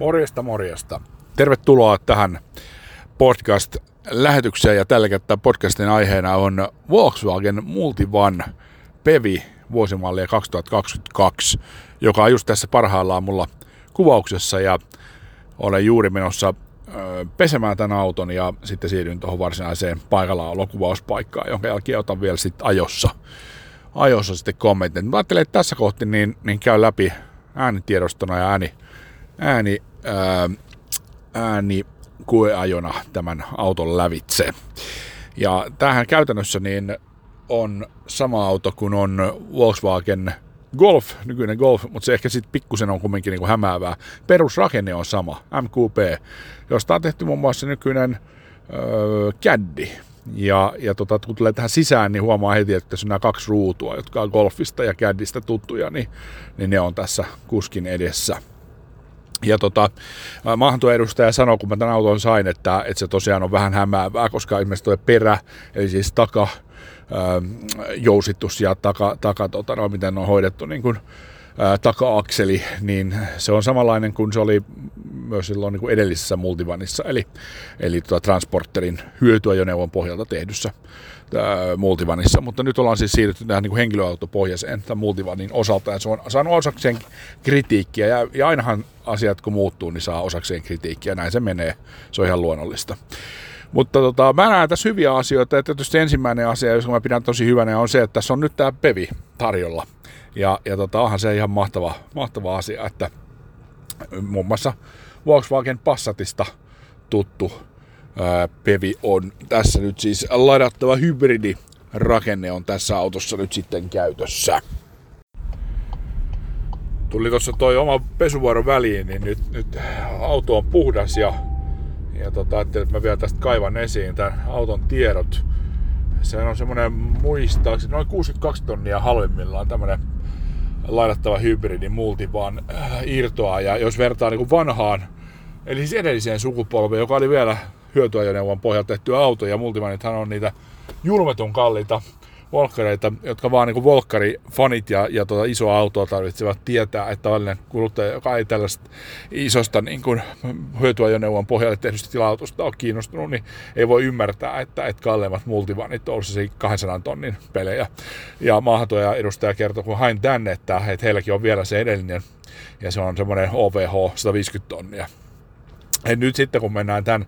Morjesta, morjesta. Tervetuloa tähän podcast-lähetykseen ja tällä kertaa podcastin aiheena on Volkswagen Multivan Pevi vuosimallia 2022, joka on just tässä parhaillaan mulla kuvauksessa ja olen juuri menossa pesemään tämän auton ja sitten siirryn tuohon varsinaiseen paikallaolokuvauspaikkaan, jonka jälkeen otan vielä sitten ajossa, ajossa sitten kommentit. Mä ajattelin, että tässä kohti niin, niin käy läpi äänitiedostona ja ääni, ääni, ää, ääni kueajona tämän auton lävitse. Ja tämähän käytännössä niin on sama auto kuin on Volkswagen Golf, nykyinen Golf, mutta se ehkä sitten pikkusen on kumminkin niin hämäävää. Perusrakenne on sama, MQP, josta on tehty muun muassa nykyinen öö, Caddy. Ja, ja tota, kun tulee tähän sisään, niin huomaa heti, että tässä on nämä kaksi ruutua, jotka on Golfista ja Caddista tuttuja, niin, niin ne on tässä kuskin edessä. Ja tota, edustaja sanoi, kun mä tämän auton sain, että, että se tosiaan on vähän hämäävää, koska ilmeisesti tuo perä, eli siis taka, ja taka, taka tota, no, miten on hoidettu niin kuin, taka-akseli, niin se on samanlainen kuin se oli myös silloin niin kuin edellisessä multivanissa, eli, eli tota Transporterin hyötyajoneuvon pohjalta tehdyssä ää, multivanissa, mutta nyt ollaan siis siirrytty tähän niin henkilöautopohjaiseen tämän multivanin osalta, ja se on saanut osakseen kritiikkiä, ja, ja ainahan asiat kun muuttuu, niin saa osakseen kritiikkiä, näin se menee, se on ihan luonnollista. Mutta tota, mä näen tässä hyviä asioita, ja tietysti ensimmäinen asia, jos mä pidän tosi hyvänä, on se, että tässä on nyt tämä Pevi tarjolla. Ja, ja tota, onhan se ihan mahtava, mahtava asia, että muun muassa Volkswagen Passatista tuttu ää, Pevi on tässä nyt siis ladattava hybridi rakenne on tässä autossa nyt sitten käytössä. Tuli tuossa toi oma pesuvuoro väliin, niin nyt, nyt auto on puhdas ja, ja tota, ajattelin, että mä vielä tästä kaivan esiin tämän auton tiedot. Se on semmonen muistaakseni noin 62 tonnia halvemmillaan tämmönen lainattava hybridi multivan äh, irtoa. Ja jos vertaa niin vanhaan, eli siis edelliseen sukupolveen, joka oli vielä hyötyajoneuvon pohjalta tehty auto, ja multivanithan on niitä julmetun kalliita volkkareita, jotka vaan niin volkkarifanit ja, ja tuota isoa autoa tarvitsevat tietää, että tällainen kuluttaja, joka ei tällaista isosta niin kuin hyötyajoneuvon pohjalle tehdystä tila-autosta ole kiinnostunut, niin ei voi ymmärtää, että, että kalleimmat multivanit se 200 tonnin pelejä. Ja maahantuoja edustaja kertoi, kun hain tänne, että, että heilläkin on vielä se edellinen, ja se on semmoinen OVH 150 tonnia ja nyt sitten kun mennään tämän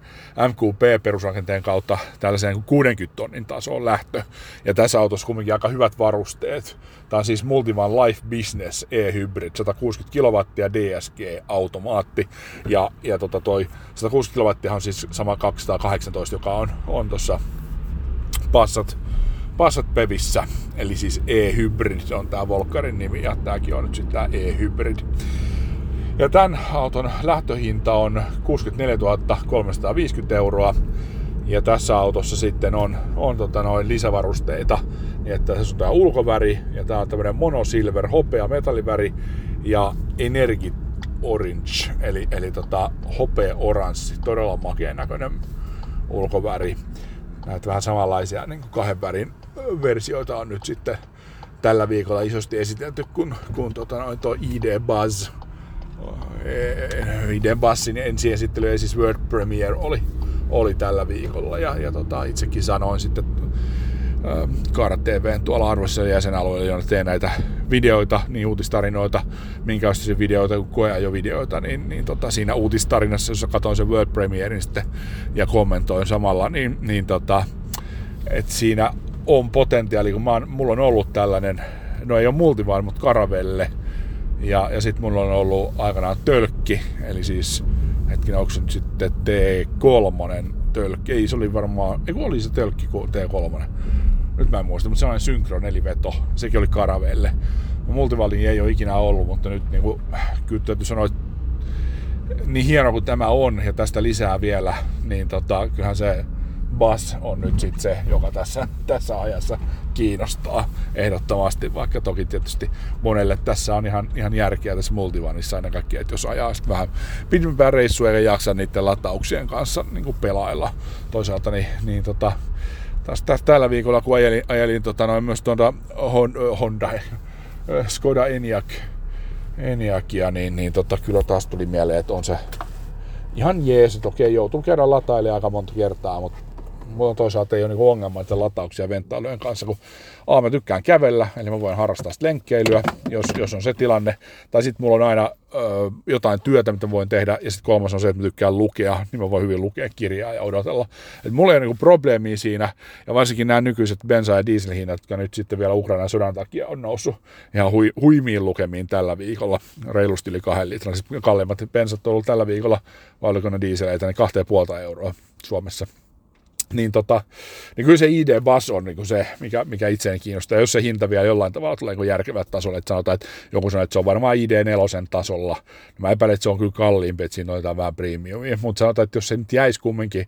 MQP-perusrakenteen kautta tällaiseen 60 tonnin tasoon lähtö, ja tässä autossa kumminkin aika hyvät varusteet. Tämä on siis Multivan Life Business e-hybrid, 160 kW DSG-automaatti, ja, ja tota toi 160 kW on siis sama 218, joka on, on tuossa Passat, Passat Pevissä, eli siis e-hybrid on tämä Volkkarin nimi, ja tämäkin on nyt sitten tämä e-hybrid. Ja tämän auton lähtöhinta on 64 350 euroa. Ja tässä autossa sitten on, on tota noin lisävarusteita, niin että tässä on tämä ulkoväri, ja tämä on tämmöinen monosilver, hopea metalliväri, ja energi orange, eli, eli tota, hopea oranssi, todella makeen näköinen ulkoväri. Näitä vähän samanlaisia niin kuin kahden värin versioita on nyt sitten tällä viikolla isosti esitelty, kun, kun tota, noin tuo ID Buzz Iden Bassin ensiesittely, siis World Premiere oli, oli tällä viikolla. Ja, ja tota, itsekin sanoin sitten äh, Kaara TVn tuolla arvoisella jäsenalueella, jonne teen näitä videoita, niin uutistarinoita, minkälaisia videoita kuin koeajovideoita, niin, niin tota, siinä uutistarinassa, jossa katsoin sen World Premierin sitten ja kommentoin samalla, niin, niin tota, että siinä on potentiaali, kun mä oon, mulla on ollut tällainen, no ei ole multivan, mutta karavelle, ja, ja sitten mulla on ollut aikanaan tölkki, eli siis hetkinen, onko se nyt sitten T3 tölkki? Ei, se oli varmaan, ei oli se tölkki T3. Nyt mä en muista, mutta sellainen synkro neliveto, sekin oli karavelle. Multivalin ei ole ikinä ollut, mutta nyt niin kuin, kyllä täytyy sanoa, että niin hieno kuin tämä on ja tästä lisää vielä, niin tota, kyllähän se Bass on nyt sitten se, joka tässä, tässä ajassa kiinnostaa ehdottomasti, vaikka toki tietysti monelle tässä on ihan, ihan järkeä tässä multivanissa aina kaikki, että jos ajaa sitten vähän pidempään reissua eikä jaksa niiden latauksien kanssa niin pelailla. Toisaalta niin, niin tota, taas, taas tällä viikolla, kun ajelin, ajelin tota, noin myös tuota Honda, Skoda Enyaq, Enyaqia, niin, niin tota, kyllä taas tuli mieleen, että on se ihan jees, että okei, joutuu käydä latailemaan aika monta kertaa, mutta mulla toisaalta ei ole niinku ongelma että latauksia venttailujen kanssa, kun A, mä tykkään kävellä, eli mä voin harrastaa sitä lenkkeilyä, jos, jos on se tilanne. Tai sitten mulla on aina ö, jotain työtä, mitä voin tehdä, ja sitten kolmas on se, että mä tykkään lukea, niin mä voin hyvin lukea kirjaa ja odotella. Et mulla ei ole niinku probleemia siinä, ja varsinkin nämä nykyiset bensa- ja dieselhinnat, jotka nyt sitten vielä Ukrainan sodan takia on noussut ihan hui, huimiin lukemiin tällä viikolla, reilusti yli kahden litran. Sitten kalleimmat bensat on ollut tällä viikolla, vai oliko ne dieseleitä, niin kahteen puolta euroa Suomessa niin, tota, niin kyllä se ID-bus on niin se, mikä, mikä itseäni kiinnostaa. Jos se hinta vielä jollain tavalla tulee niin järkevät tasolle, että sanotaan, että joku sanoo, että se on varmaan ID4 tasolla, niin mä epäilen, että se on kyllä kalliimpi, että siinä on vähän premiumia, mutta sanotaan, että jos se nyt jäisi kumminkin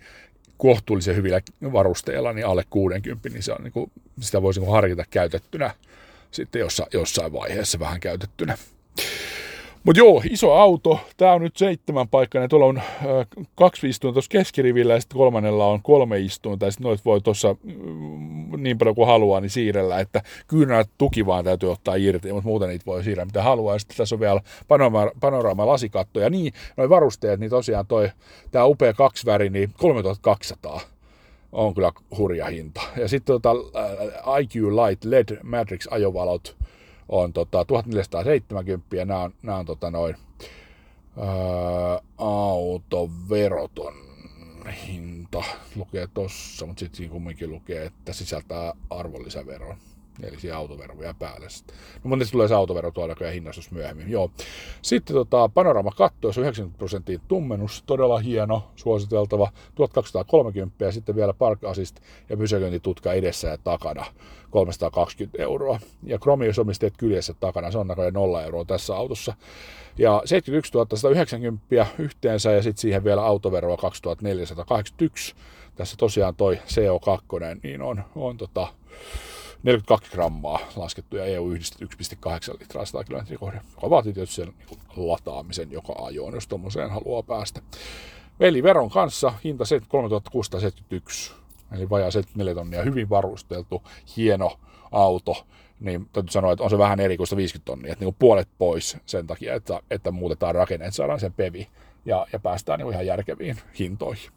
kohtuullisen hyvillä varusteilla, niin alle 60, niin, se on, niin kuin, sitä voisi niin harkita käytettynä sitten jossain vaiheessa vähän käytettynä. Mutta joo, iso auto. Tämä on nyt seitsemän paikkainen. Tuolla on äh, kaksi istuinta tuossa keskirivillä ja sitten kolmannella on kolme istuinta. Ja sitten noit voi tuossa mm, niin paljon kuin haluaa niin siirrellä, että kyllä tuki vaan täytyy ottaa irti, mutta muuten niitä voi siirrellä mitä haluaa. Ja sitten tässä on vielä panorama, panorama lasikatto ja niin, noin varusteet, niin tosiaan toi, tämä upea kaksi väri, niin 3200 on kyllä hurja hinta. Ja sitten tota, IQ Light LED Matrix ajovalot, on tota, 1470 ja nämä on, nämä on tota, noin ää, autoveroton hinta lukee tossa, mutta sitten kumminkin lukee, että sisältää arvonlisäveron. Eli siihen autovero vielä päälle. No mutta tulee se autovero tuolla ja hinnastus myöhemmin. Joo. Sitten tota, panorama katto, jos 90 prosenttia tummennus, todella hieno, suositeltava, 1230 ja sitten vielä park assist ja pysäköintitutka edessä ja takana, 320 euroa. Ja Chromius-omisteet kyljessä takana, se on näköjään 0 euroa tässä autossa. Ja 71 190 yhteensä ja sitten siihen vielä autoveroa 2481. Tässä tosiaan toi CO2, niin on, on tota, 42 grammaa laskettu ja EU yhdistetty 1,8 litraa 100 kilometriä kohden, joka vaatii tietysti sen niin lataamisen joka ajoon, jos tuommoiseen haluaa päästä. Veliveron kanssa hinta 3671, eli vajaa 74 tonnia, hyvin varusteltu, hieno auto, niin täytyy sanoa, että on se vähän eri kuin 50 tonnia, että niin puolet pois sen takia, että, että muutetaan rakenne, että saadaan sen pevi ja, ja päästään niin ihan järkeviin hintoihin.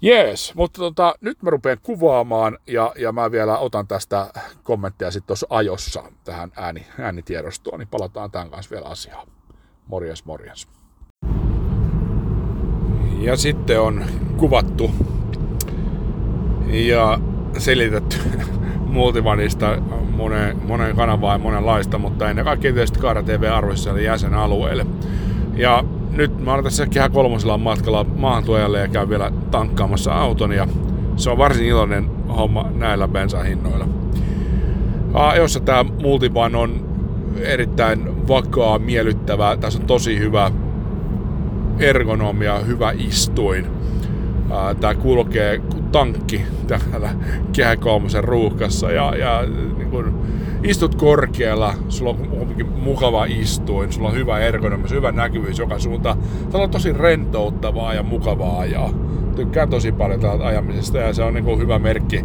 Jees, mutta tota, nyt mä rupean kuvaamaan ja, ja mä vielä otan tästä kommentteja sitten tuossa ajossa tähän ääni, äänitiedostoon, niin palataan tämän kanssa vielä asiaan. Morjens, morjens. Ja sitten on kuvattu ja selitetty Multivanista monen, monen kanavaa ja monenlaista, mutta ennen kaikkea tietysti Kaara TV jäsenalueelle. Ja nyt mä olen tässä kehä kolmosella matkalla maahantuojalle ja käyn vielä tankkaamassa auton ja se on varsin iloinen homma näillä bensahinnoilla. Jossa tämä Multivan on erittäin vakaa, miellyttävä. Tässä on tosi hyvä ergonomia, hyvä istuin. Tämä kulkee kuin tankki täällä kehä kolmosen ruuhkassa ja, ja niin kun, istut korkealla, sulla on mukava istuin, sulla on hyvä ergonomia, hyvä näkyvyys joka suuntaan. Tämä on tosi rentouttavaa ja mukavaa ja Tykkään tosi paljon täältä ajamisesta ja se on niin hyvä merkki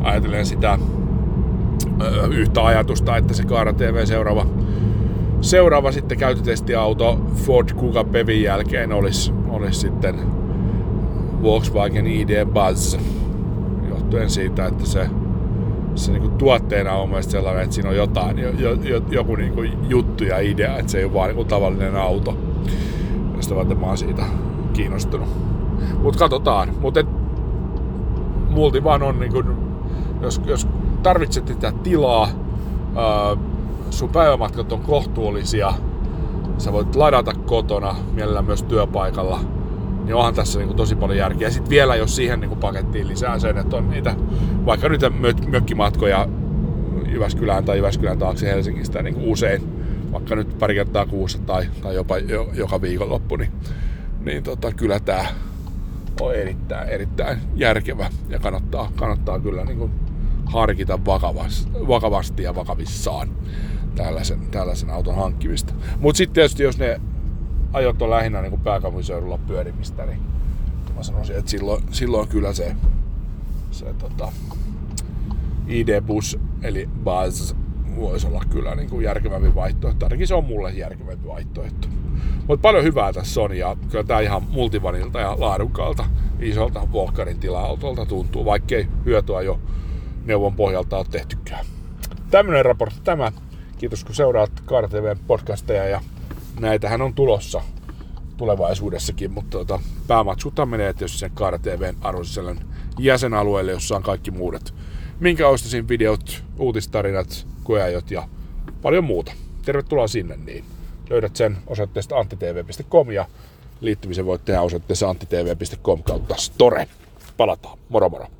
ajatellen sitä ö, yhtä ajatusta, että se Kaara TV seuraava, seuraava sitten käytötestiauto Ford Kuga Pevin jälkeen olisi, olisi sitten Volkswagen ID Buzz johtuen siitä, että se se niin kuin tuotteena on mielestäni sellainen, että siinä on jotain, jo, jo, joku niin kuin juttu ja idea, että se ei ole vaan niin kuin tavallinen auto. Josta varten mä oon siitä kiinnostunut. Mutta katsotaan. Mutta multi vaan on, niin kuin, jos, jos tarvitset tätä tilaa, ää, sun päivämatkat on kohtuullisia, sä voit ladata kotona, mielellään myös työpaikalla, niin onhan tässä niin kuin tosi paljon järkeä. Sitten vielä, jos siihen niin kuin pakettiin lisää sen, että on niitä vaikka nyt mökkimatkoja Jyväskylään tai Jyväskylän taakse Helsingistä niin kuin usein, vaikka nyt pari kertaa kuussa tai, tai jopa jo, joka viikonloppu, niin, niin tota, kyllä tämä on erittäin, erittäin järkevä ja kannattaa, kannattaa kyllä niin kuin harkita vakavasti, vakavasti ja vakavissaan tällaisen, tällaisen auton hankkimista. Mutta sitten tietysti jos ne ajot on lähinnä niin pääkaupunkiseudulla pyörimistä, niin mä sanoisin, että silloin, silloin kyllä se, se tota, ID-bus eli Buzz voisi olla kyllä niin kuin järkevämpi vaihtoehto. Ainakin se on mulle järkevämpi vaihtoehto. Mutta paljon hyvää tässä on ja kyllä tää ihan multivanilta ja laadukkaalta isolta Volkarin tila-autolta tuntuu, vaikkei hyötyä jo neuvon pohjalta ole tehtykään. Tämmönen raportti tämä. Kiitos kun seuraat KarTVn podcasteja ja näitähän on tulossa tulevaisuudessakin, mutta tota, päämaksutta menee tietysti sen KarTVn arvosisällön jäsenalueelle, jossa on kaikki muudet. Minkä ostaisin videot, uutistarinat, koeajot ja paljon muuta. Tervetuloa sinne, niin löydät sen osoitteesta anttitv.com ja liittymisen voit tehdä osoitteessa anttitv.com kautta store. Palataan. Moro moro.